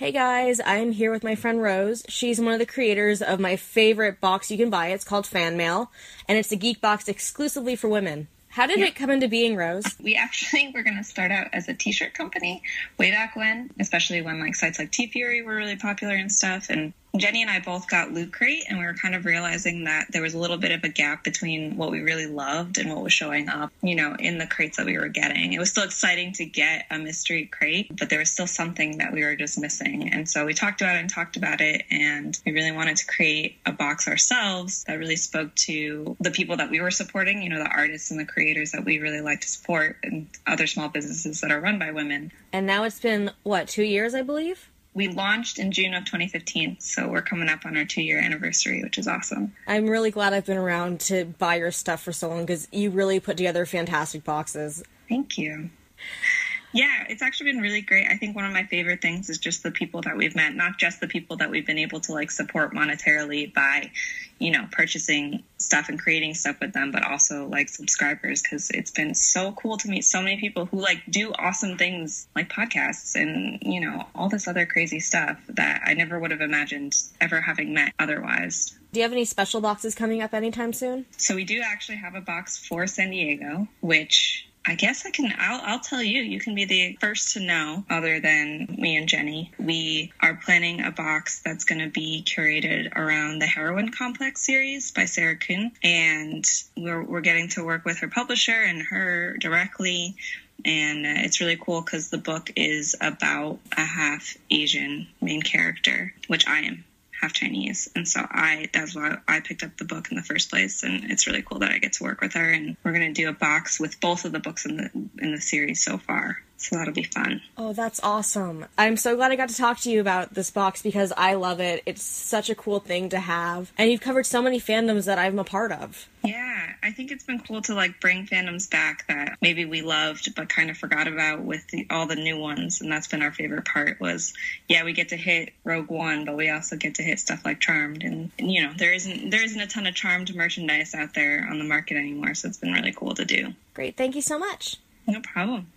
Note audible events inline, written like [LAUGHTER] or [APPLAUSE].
Hey guys, I'm here with my friend Rose. She's one of the creators of my favorite box you can buy. It's called Fan Mail, and it's a geek box exclusively for women. How did Yeah. it come into being, Rose? We actually [LAUGHS] were going to start out as a t-shirt company way back when, especially when like sites like TeeFury were really popular and stuff. And Jenny and I both got Loot Crate, and we were kind of realizing that there was a little bit of a gap between what we really loved and what was showing up, you know, in the crates that we were getting. It was still exciting to get a mystery crate, but there was still something that we were just missing. And so we talked about it and talked about it, and we really wanted to create a box ourselves that really spoke to the people that we were supporting, you know, the artists and the creators that we really like to support, and other small businesses that are run by women. And now it's been, what, two years, I believe? We launched in June of 2015, so we're coming up on our two year anniversary, which is awesome. I'm really glad I've been around to buy your stuff for so long because you really put together fantastic boxes. Thank you. Yeah, it's actually been really great. I think one of my favorite things is just the people that we've met, not just the people that we've been able to like support monetarily by, you know, purchasing stuff and creating stuff with them, but also like subscribers because it's been so cool to meet so many people who like do awesome things like podcasts and, you know, all this other crazy stuff that I never would have imagined ever having met otherwise. Do you have any special boxes coming up anytime soon? So we do actually have a box for San Diego, which I guess I can. I'll, I'll tell you. You can be the first to know, other than me and Jenny. We are planning a box that's going to be curated around the Heroine Complex series by Sarah Kuhn, and we're we're getting to work with her publisher and her directly. And uh, it's really cool because the book is about a half Asian main character, which I am half Chinese, and so I that's why I picked up the book in the first place, and it's really cool that I get to work with her, and we're gonna do a box with both of the books in the in the series so far, so that'll be fun. Oh, that's awesome. I'm so glad I got to talk to you about this box because I love it. It's such a cool thing to have. And you've covered so many fandoms that I'm a part of. Yeah, I think it's been cool to like bring fandoms back that maybe we loved but kind of forgot about with the, all the new ones, and that's been our favorite part. Was yeah, we get to hit Rogue One, but we also get to hit stuff like Charmed, and, and you know there isn't there isn't a ton of Charmed merchandise out there on the market anymore, so it's been really cool to do. Great. Thank you so much. No problem.